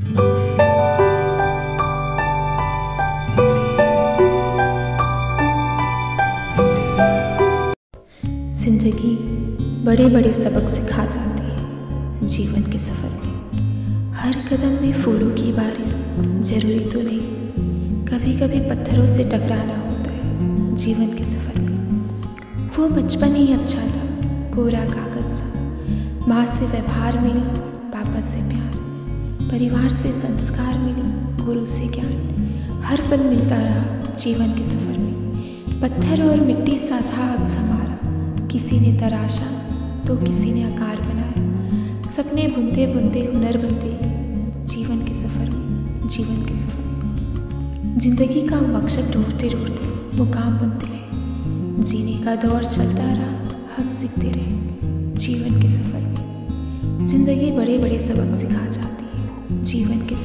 ज़िंदगी बड़े बड़े सबक सिखा जाती है, जीवन के सफ़र में। हर कदम में फूलों की बारिश ज़रूरी तो नहीं। कभी कभी पत्थरों से टकराना होता है, जीवन के सफ़र में। वो बचपन ही अच्छा था कोरा कागज़ सा। माँ से व्यवहार मिली परिवार से संस्कार मिले, गुरु से ज्ञान। हर पल मिलता रहा जीवन के सफ़र में। पत्थर और मिट्टी सा था अक्स हमारा किसी ने तराशा तो किसी ने आकार बनाया। सपने बुनते बुनते हुनर बनते जीवन के सफ़र में, जीवन के सफ़र ज़िंदगी का मकसद ढूंढते ढूंढते मुकाम बनते रहे। जीने का दौर चलता रहा, हम सीखते रहे। जीवन के सफ़र में। ज़िंदगी बड़े बड़े सबक सिखा जीवन के